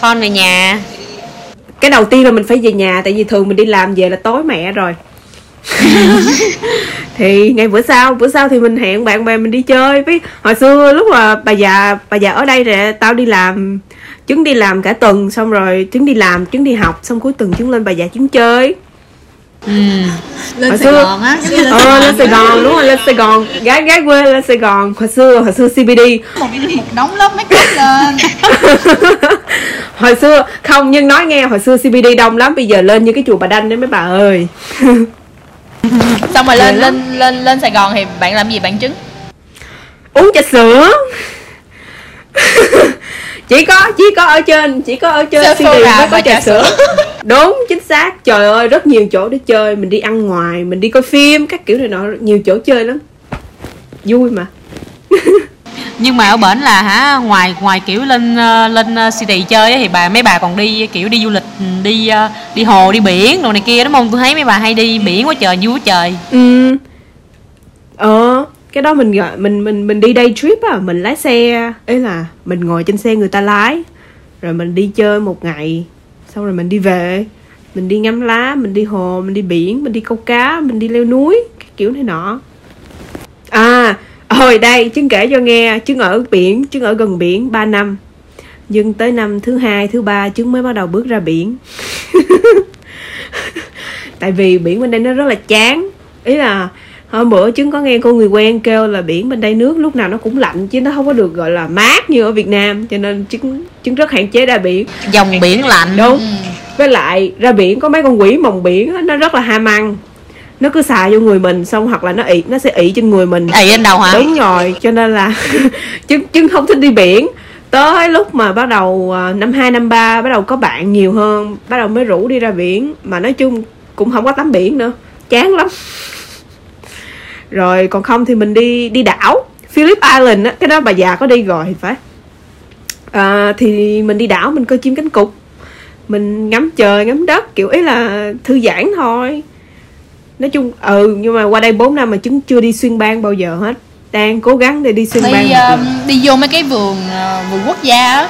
Con về nhà. Cái đầu tiên là mình phải về nhà tại vì thường mình đi làm về là tối mẹ rồi. Thì ngày bữa sau bữa sau thì mình hẹn bạn bè mình đi chơi. Với hồi xưa lúc mà bà già bà già ở đây rồi tao đi làm chứng đi làm cả tuần xong rồi chứng đi làm chứng đi học xong cuối tuần chứng lên bà già chứng chơi. Ừ. lên Hồi Sài xưa- Gòn á ờ lên sài gòn đúng rồi lên sài gòn. Gái gái quê lên sài gòn. Hồi xưa hồi xưa cbd một một đống lớp make up lên. Hồi xưa không nhưng nói nghe hồi xưa cbd đông lắm bây giờ lên như cái chùa bà đanh đấy mấy bà ơi. Xong rồi lên lắm. lên lên lên Sài Gòn thì bạn làm gì? Bạn chứng uống trà sữa chỉ có chỉ có ở trên chỉ có ở trên Sephora CD mới có trà sữa. đúng chính xác. Trời ơi rất nhiều chỗ để chơi. Mình đi ăn ngoài mình đi coi phim các kiểu này nọ. Nhiều chỗ chơi lắm. Vui mà. Nhưng mà ở bển là hả ngoài ngoài kiểu lên ờ, lên ờ, city chơi á, thì bà mấy bà còn đi kiểu đi du lịch ừ, đi ờ, đi hồ đi biển đồ này kia đúng không? Tôi thấy mấy bà hay đi biển quá trời vui quá trời. Ừ. Ờ cái đó mình gọi, mình mình mình đi day trip à mình lái xe ấy là mình ngồi trên xe người ta lái, rồi mình đi chơi một ngày, xong rồi mình đi về. Mình đi ngắm lá, mình đi hồ, mình đi biển, mình đi câu cá, mình đi leo núi, cái kiểu này nọ. À hồi đây chứng kể cho nghe chứng ở biển chứng ở gần biển 3 năm. Nhưng tới năm thứ hai, thứ ba chứng mới bắt đầu bước ra biển. Tại vì biển bên đây nó rất là chán. Ý là hôm bữa chứng có nghe cô người quen kêu là biển bên đây nước lúc nào nó cũng lạnh chứ nó không có được gọi là mát như ở Việt Nam cho nên chứng chứng rất hạn chế ra biển. Dòng biển lạnh. Đúng. Với lại ra biển có mấy con quỷ mòng biển á, nó rất là ham ăn. Nó cứ xài vô người mình xong hoặc là nó ị nó sẽ ị trên người mình. Ầy lên đầu hả? Đúng rồi cho nên là chứng chứng không thích đi biển. Tới lúc mà bắt đầu à, năm hai năm ba bắt đầu có bạn nhiều hơn bắt đầu mới rủ đi ra biển. Mà nói chung cũng không có tắm biển nữa chán lắm rồi còn không thì mình đi đi đảo. Phillip Island á cái đó bà già có đi rồi thì phải. À, thì mình đi đảo mình coi chim cánh cụt. Mình ngắm trời ngắm đất kiểu ý là thư giãn thôi. Nói chung ừ nhưng mà qua đây 4 năm mà chứng chưa đi xuyên bang bao giờ hết. Đang cố gắng để đi xuyên bang. đi um, đi vô mấy cái vườn ờ, vườn quốc gia á.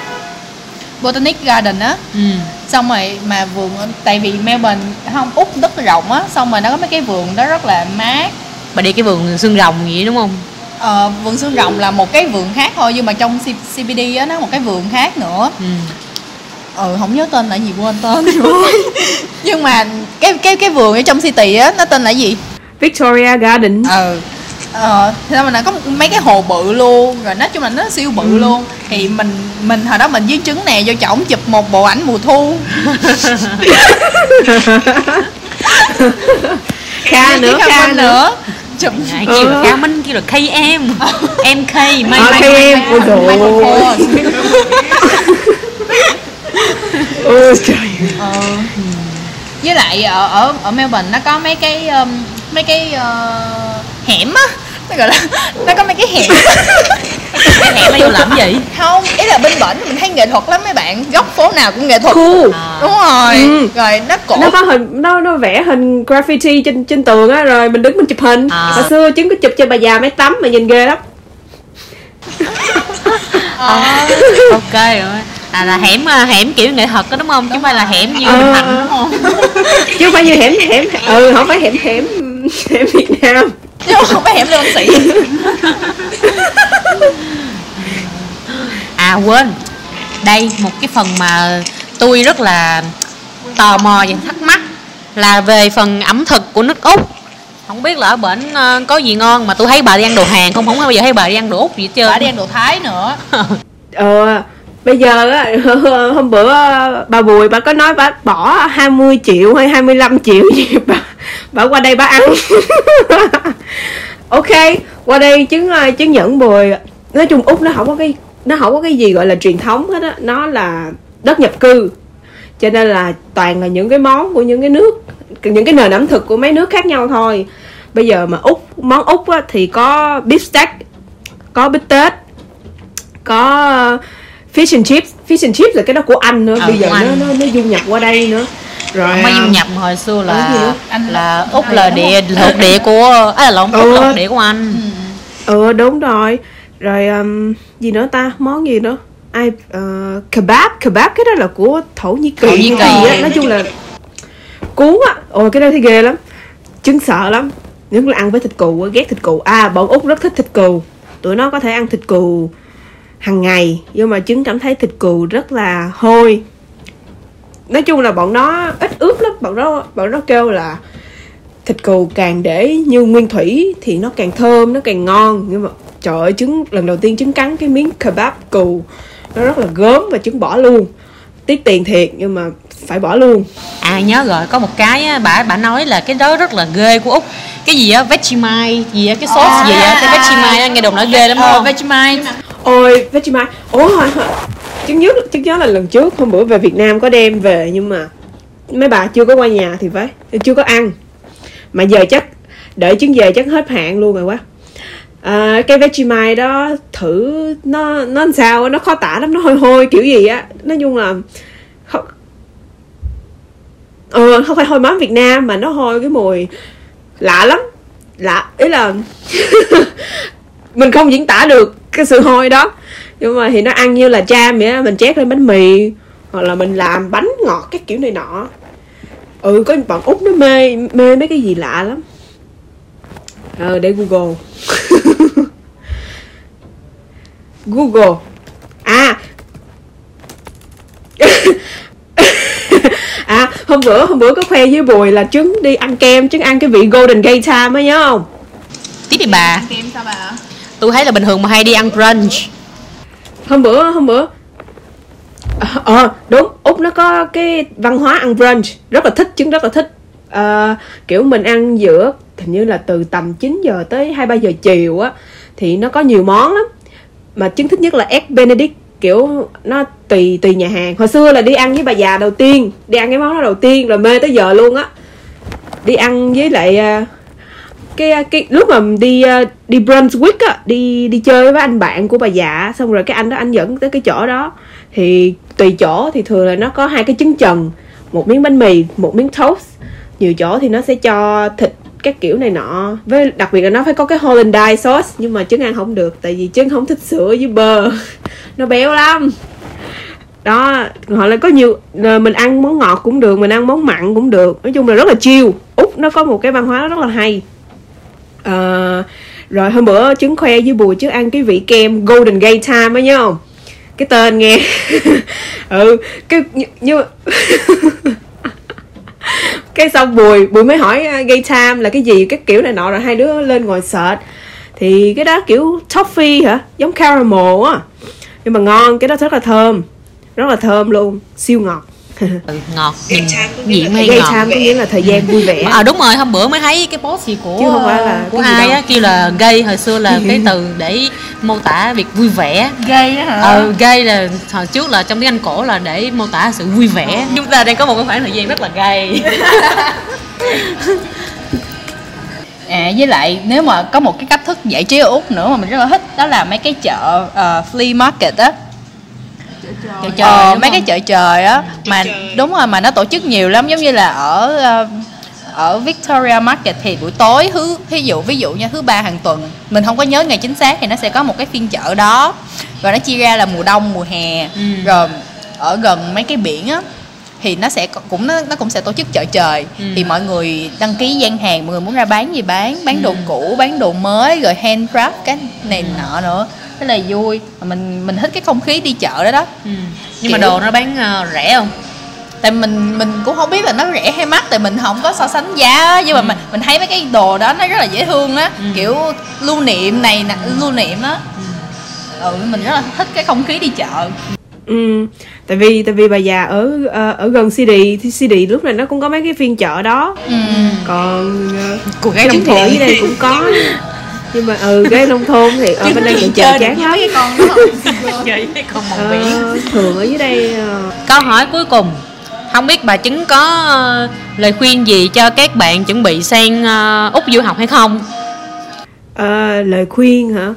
Botanic Garden á. Ừ. xong rồi mà vườn tại vì Melbourne không úc rất rộng á. Xong rồi nó có mấy cái vườn đó rất là mát bà đi cái vườn xương rồng gì đúng không? Ờ, vườn xương rồng là một cái vườn khác thôi nhưng mà trong C- CBD á nó một cái vườn khác nữa. Ừ. ừ không nhớ tên là gì quên tên rồi nhưng mà cái cái cái vườn ở trong city á nó tên là gì? Victoria Garden ừ. Ờ thế mà nó có mấy cái hồ bự luôn rồi nói chung là nó siêu bự luôn. Thì mình mình hồi đó mình với trứng nè vô chổng chụp một bộ ảnh mùa thu. Kha nữa Kha nữa chụp Ai kêu là Kha Minh kêu là KM MK may Ờ, may KM, ôi dồi ôi. ôi trời ờ. với lại ở ở ở Melbourne nó có mấy cái um, mấy cái ờ, hẻm á nó gọi là nó có mấy cái hẻm cái hẻm nó vô làm gì? Vậy không ý là bên bển mình thấy nghệ thuật lắm mấy bạn. Góc phố nào cũng nghệ thuật. Cool. À, đúng rồi. Ừ. rồi nó cổ. Nó có hình nó nó vẽ hình graffiti trên trên tường á rồi mình đứng mình chụp hình. À. hồi xưa chứng có chụp cho bà già máy tắm mà nhìn ghê lắm. Ok rồi. À là hẻm à, hẻm kiểu nghệ thuật đó đúng không? Chứ không phải là hẻm như Ờ. Thạnh đúng không? Chứ không phải như hẻm hẻm ừ không phải hẻm hẻm hẻm Việt Nam. Chứ không phải hẻm lê văn sĩ à quên. Đây một cái phần mà tôi rất là tò mò và thắc mắc là về phần ẩm thực của nước úc. Không biết là ở bển ờ, có gì ngon mà tôi thấy bà đi ăn đồ hàng không? Không bao giờ thấy bà đi ăn đồ úc gì hết trơn. Bà đi ăn đồ thái nữa. Ờ bây giờ á hôm bữa bà bùi bà có nói bà bỏ 20 triệu hay 25 triệu gì bà bà qua đây bà ăn. Ok qua đây chứng ờ, chứng nhận bùi. Nói chung úc nó không có cái nó không có cái gì gọi là truyền thống hết á. Nó là đất nhập cư. Cho nên là toàn là những cái món của những cái nước những cái nền ẩm thực của mấy nước khác nhau thôi. Bây giờ mà úc món úc á, thì có beef steak có bít tết có uh, fish and chips. Fish and chips là cái đó của anh nữa. Ờ, bây giờ của nó Anh. nó nó du nhập qua đây nữa. Rồi mới à, du nhập hồi xưa là? Anh là úc là địa thuộc địa của à là lộn úc Ừ. là thuộc địa của anh. Ừ đúng rồi rồi um, gì nữa ta? Món gì nữa? Ai uh, kebab. Kebab cái đó là của thổ nhĩ kỳ. Thổ Nhĩ Kỳ. á nói chung là cuốn á. Ôi cái đó thấy ghê lắm. Chứng sợ lắm. Nhất là ăn với thịt cừu ghét thịt cừu. À bọn úc rất thích thịt cừu. Tụi nó có thể ăn thịt cừu hàng ngày nhưng mà chứng cảm thấy thịt cừu rất là hôi. Nói chung là bọn nó ít ướp lắm. Bọn nó bọn nó kêu là thịt cừu càng để như nguyên thủy thì nó càng thơm nó càng ngon. Nhưng mà trời ơi trứng lần đầu tiên trứng cắn cái miếng kebab cừu nó rất là gớm và trứng bỏ luôn. Tiếc tiền thiệt nhưng mà phải bỏ luôn. À nhớ rồi có một cái á, bà bà nói là cái đó rất là ghê của úc. Cái gì á? Vegemite gì á? Cái sốt À, gì á? Cái vegemite á nghe đồn nói ghê lắm ờ, không? Vegemite ôi Vegemite ủa hồi, chứng nhớ chứng nhớ là lần trước hôm bữa về Việt Nam có đem về nhưng mà mấy bà chưa có qua nhà thì phải chưa có ăn. Mà giờ chắc đợi chứng về chắc hết hạn luôn rồi quá à, cái Vegemite đó thử nó nó làm sao nó khó tả lắm nó hôi hôi kiểu gì á. Nói chung là không ờ, không phải hôi mắm Việt Nam mà nó hôi cái mùi lạ lắm. Lạ ý là mình không diễn tả được cái sự hôi đó. Nhưng mà thì nó ăn như là jam vậy á mình chét lên bánh mì hoặc là mình làm bánh ngọt các kiểu này nọ. Ừ có bọn út nó mê mê mấy cái gì lạ lắm ờ để google. Google. À. À hôm bữa hôm bữa có khoe với bùi là trứng đi ăn kem trứng ăn cái vị golden gate time á nhớ không? Tiếp đi bà. Kem sao bà? Tôi thấy là bình thường mà hay đi ăn brunch. Hôm bữa hôm bữa. Ờ ờ, đúng úc nó có cái văn hóa ăn brunch. Rất là thích chứng rất là thích. Ờ, kiểu mình ăn giữa hình như là từ tầm 9 giờ tới hai ba giờ chiều á, thì nó có nhiều món lắm. Mà chứng thích nhất là egg benedict, kiểu nó tùy tùy nhà hàng. Hồi xưa là đi ăn với bà già đầu tiên, đi ăn cái món đó đầu tiên rồi mê tới giờ luôn á. Đi ăn với lại à, cái à, cái lúc mà đi à, đi Brunswick á, đi đi chơi với anh bạn của bà già, xong rồi cái anh đó anh dẫn tới cái chỗ đó. Thì tùy chỗ thì thường là nó có hai cái trứng trần, một miếng bánh mì, một miếng toast. Nhiều chỗ thì nó sẽ cho thịt các kiểu này nọ. Với đặc biệt là nó phải có cái hollandaise sauce nhưng mà trứng ăn không được tại vì trứng không thích sữa với bơ. Nó béo lắm. Đó họ là có nhiều ờ, mình ăn món ngọt cũng được mình ăn món mặn cũng được. Nói chung là rất là chill. Úc nó có một cái văn hóa rất là hay. À, rồi hôm bữa trứng khoe với bùi trước ăn cái vị kem golden gay time á nhớ không? Cái tên nghe. Ừ cái như, như... cái xong bùi bùi mới hỏi à, gây time là cái gì? Cái kiểu này nọ, rồi hai đứa lên ngồi sệt. Thì cái đó kiểu toffee hả? Giống caramel á. Nhưng mà ngon, cái đó rất là thơm, rất là thơm luôn, siêu ngọt. ừ, ngọt. Nghĩa gì là hay gay ngọt. Time có nghĩa là thời gian vui vẻ. À đúng rồi hôm bữa mới thấy cái post gì của Chứ không phải là của ai á kêu là gay hồi xưa là cái từ để mô tả việc vui vẻ. Gay á hả? ờ gay là hồi trước là trong tiếng anh cổ là để mô tả sự vui vẻ. Chúng ta đang có một cái khoảng thời gian rất là gay. À với lại nếu mà có một cái cách thức giải trí ở úc nữa mà mình rất là thích đó là mấy cái chợ uh, flea market á chợ trời ờ, mấy cái chợ trời á mà đúng rồi mà nó tổ chức nhiều lắm giống như là ở uh, ở Victoria Market thì buổi tối thứ ví dụ ví dụ như thứ ba hàng tuần mình không có nhớ ngày chính xác thì nó sẽ có một cái phiên chợ đó rồi nó chia ra là mùa đông mùa hè ừ. rồi ở gần mấy cái biển á thì nó sẽ cũng nó, nó cũng sẽ tổ chức chợ trời ừ. thì mọi người đăng ký gian hàng mọi người muốn ra bán gì bán bán đồ ừ. cũ bán đồ mới rồi handcraft cái này ừ. nọ nữa thế là vui. Mình mình thích cái không khí đi chợ đó đó. Ừ. nhưng Kiểu... mà đồ nó bán uh, rẻ không? Tại mình mình cũng không biết là nó rẻ hay mắc tại mình không có so sánh giá. Nhưng mà ừ. mình mình thấy mấy cái đồ đó nó rất là dễ thương á. Ừ. kiểu lưu niệm này nè lưu niệm á. Ừ. ừ mình rất là thích cái không khí đi chợ. Ừ. Tại vì tại vì bà già ở ờ, ở gần CD thì CD lúc này nó cũng có mấy cái phiên chợ đó. Ừ. còn uh, cô gái nông thôn ở đây cũng có nhưng mà ừ cái nông thôn thì ở bên đây chợ chợ chán lắm. cái con đó chơi với con biển ờ, thường ở dưới đây uh... câu hỏi cuối cùng. Không biết bà chứng có lời khuyên gì cho các bạn chuẩn bị sang úc du học hay không? À, lời khuyên hả?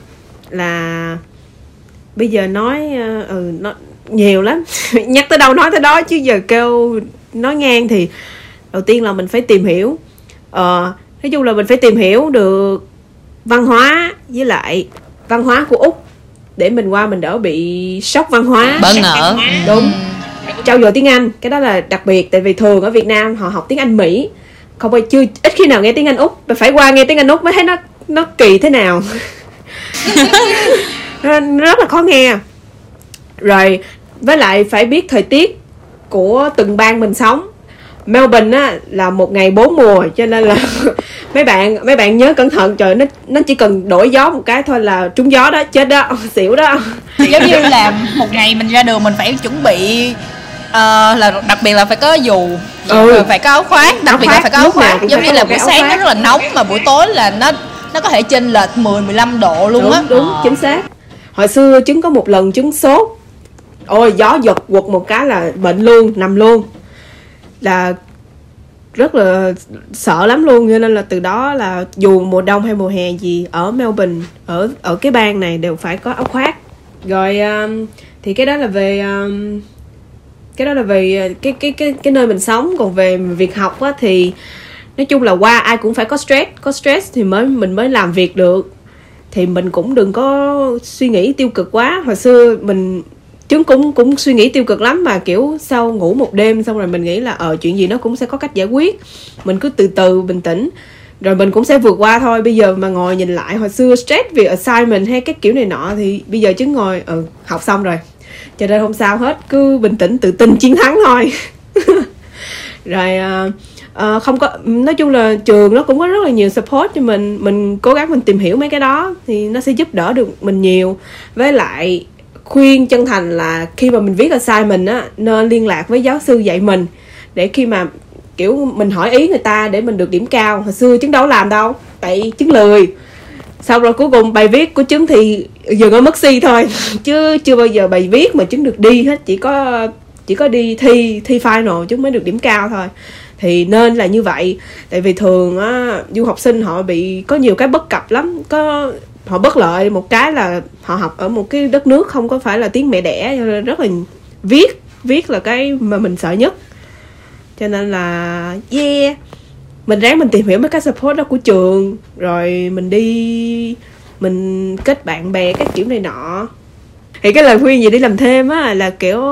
Là bây giờ nói ừ nó nhiều lắm. Nhắc tới đâu nói tới đó chứ giờ kêu nói ngang thì đầu tiên là mình phải tìm hiểu. Ờ nói chung là mình phải tìm hiểu được văn hóa với lại văn hóa của úc. Để mình qua mình đỡ bị sốc văn hóa. Bỡ ngỡ. Đúng. Trao dồi tiếng anh cái đó là đặc biệt tại vì thường ở việt nam họ học tiếng anh mỹ. Không phải chưa ít khi nào nghe tiếng anh úc phải qua nghe tiếng anh úc mới thấy nó nó kỳ thế nào. Rất là khó nghe. Rồi với lại phải biết thời tiết của từng bang mình sống Melbourne á là một ngày bốn mùa cho nên là mấy bạn mấy bạn nhớ cẩn thận. Trời nó nó chỉ cần đổi gió một cái thôi là trúng gió đó chết đó xỉu đó. Giống như là một ngày mình ra đường mình phải chuẩn bị uh, là đặc biệt là phải có dù ừ. rồi phải có áo khoác đặc áo biệt khoác, là phải có áo khoác. giống như là buổi sáng nó rất là nóng mà buổi tối là nó nó có thể chênh lệch 10 15 độ luôn á. Đúng, đúng ờ. chính xác. Hồi xưa chứng có một lần chứng sốt. Ôi gió giật quật một cái là bệnh luôn nằm luôn là rất là sợ lắm luôn cho nên là từ đó là dù mùa đông hay mùa hè gì ở Melbourne ở ở cái bang này đều phải có áo khoác. Rồi um, thì cái đó là về um, cái đó là về uh, cái cái cái cái nơi mình sống. Còn về việc học á thì nói chung là qua ai cũng phải có stress có stress thì mới mình mới làm việc được. Thì mình cũng đừng có suy nghĩ tiêu cực quá. Hồi xưa mình chúng cũng cũng suy nghĩ tiêu cực lắm mà kiểu sau ngủ một đêm xong rồi mình nghĩ là ờ chuyện gì nó cũng sẽ có cách giải quyết. Mình cứ từ từ bình tĩnh. Rồi mình cũng sẽ vượt qua thôi. Bây giờ mà ngồi nhìn lại hồi xưa stress vì assignment hay các kiểu này nọ thì bây giờ chứng ngồi ừ học xong rồi. Cho nên không sao hết cứ bình tĩnh tự tin chiến thắng thôi. Rồi uh, uh, không có nói chung là trường nó cũng có rất là nhiều support cho mình. Mình cố gắng mình tìm hiểu mấy cái đó thì nó sẽ giúp đỡ được mình nhiều. Với lại khuyên chân thành là khi mà mình viết assignment á, nên liên lạc với giáo sư dạy mình để khi mà, kiểu, mình hỏi ý người ta để mình được điểm cao. Hồi xưa chứng đâu làm đâu, tại chứng lười. Sau rồi cuối cùng bài viết của chứng thì dừng ở mức C thôi, chứ chưa bao giờ bài viết mà chứng được đi hết, chỉ có chỉ có đi thi thi final chứ mới được điểm cao thôi. Thì nên là như vậy, tại vì thường á, du học sinh họ bị có nhiều cái bất cập lắm. Có họ bất lợi một cái là họ học ở một cái đất nước không có phải là tiếng mẹ đẻ, rất là viết viết là cái mà mình sợ nhất. Cho nên là, yeah, mình ráng mình tìm hiểu mấy cái support đó của trường, rồi mình đi, mình kết bạn bè các kiểu này nọ. Thì cái lời khuyên gì đi làm thêm á, là kiểu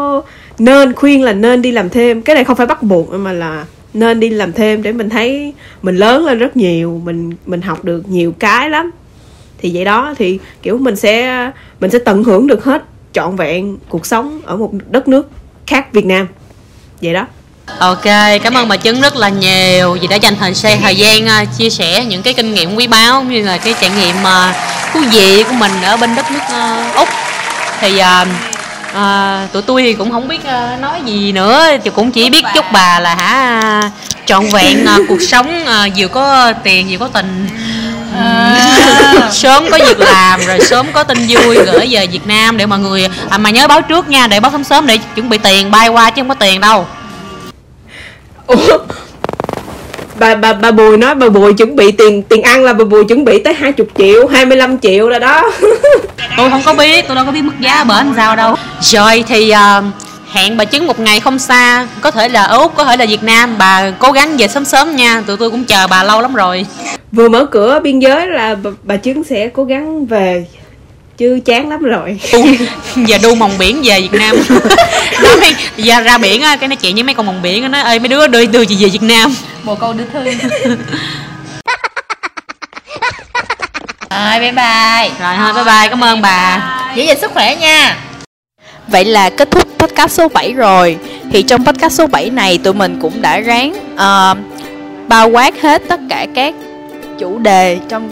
nên khuyên là nên đi làm thêm. Cái này không phải bắt buộc mà là nên đi làm thêm để mình thấy mình lớn lên rất nhiều, mình mình học được nhiều cái lắm thì vậy đó thì kiểu mình sẽ mình sẽ tận hưởng được hết trọn vẹn cuộc sống ở một đất nước khác Việt Nam. Vậy đó. Ok, cảm ơn bà Trứng rất là nhiều vì đã dành thời xe thời gian uh, chia sẻ những cái kinh nghiệm quý báu cũng như là cái trải nghiệm uh, thú vị của mình ở bên đất nước uh, Úc. Thì uh, uh, tụi tôi thì cũng không biết uh, nói gì nữa, thì cũng chỉ biết chúc bà là hả trọn vẹn uh, cuộc sống vừa có tiền vừa có tình à. sớm có việc làm rồi sớm có tin vui gửi về Việt Nam để mọi người à, mà nhớ báo trước nha để báo sớm sớm để chuẩn bị tiền bay qua chứ không có tiền đâu Ủa? bà bà bà bùi nói bà bùi chuẩn bị tiền tiền ăn là bà bùi chuẩn bị tới 20 triệu 25 triệu rồi đó tôi không có biết tôi đâu có biết mức giá bển sao đâu rồi thì uh, hẹn bà trứng một ngày không xa có thể là úc có thể là việt nam. Bà cố gắng về sớm sớm nha tụi tôi cũng chờ bà lâu lắm rồi. Vừa mở cửa biên giới là bà, bà trứng sẽ cố gắng về chứ chán lắm rồi. Giờ đu mồng biển về việt nam. Nói giờ ra biển á cái nói chuyện với mấy con mồng biển nói ơi mấy đứa đưa đưa chị về việt nam? Một câu đưa thư rồi bye bye. Rồi thôi bye bye cảm ơn bà. Giữ gìn sức khỏe nha Vậy là kết thúc podcast số 7 rồi. Thì trong podcast số 7 này tụi mình cũng đã ráng uh, bao quát hết tất cả các chủ đề trong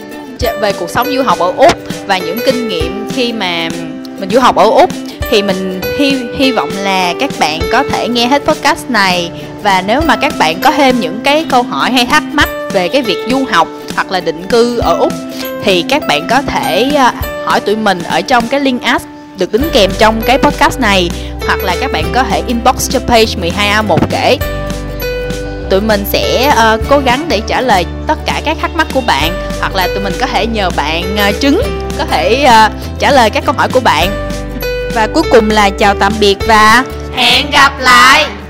về cuộc sống du học ở Úc và những kinh nghiệm khi mà mình du học ở Úc. Thì mình hy hy vọng là các bạn có thể nghe hết podcast này và nếu mà các bạn có thêm những cái câu hỏi hay thắc mắc về cái việc du học hoặc là định cư ở Úc thì các bạn có thể ờ, hỏi tụi mình ở trong cái link ask được đính kèm trong cái podcast này hoặc là các bạn có thể inbox cho page 12A1 kể. Tụi mình sẽ uh, cố gắng để trả lời tất cả các thắc mắc của bạn hoặc là tụi mình có thể nhờ bạn uh, trứng có thể uh, trả lời các câu hỏi của bạn. Và cuối cùng là chào tạm biệt và hẹn gặp lại!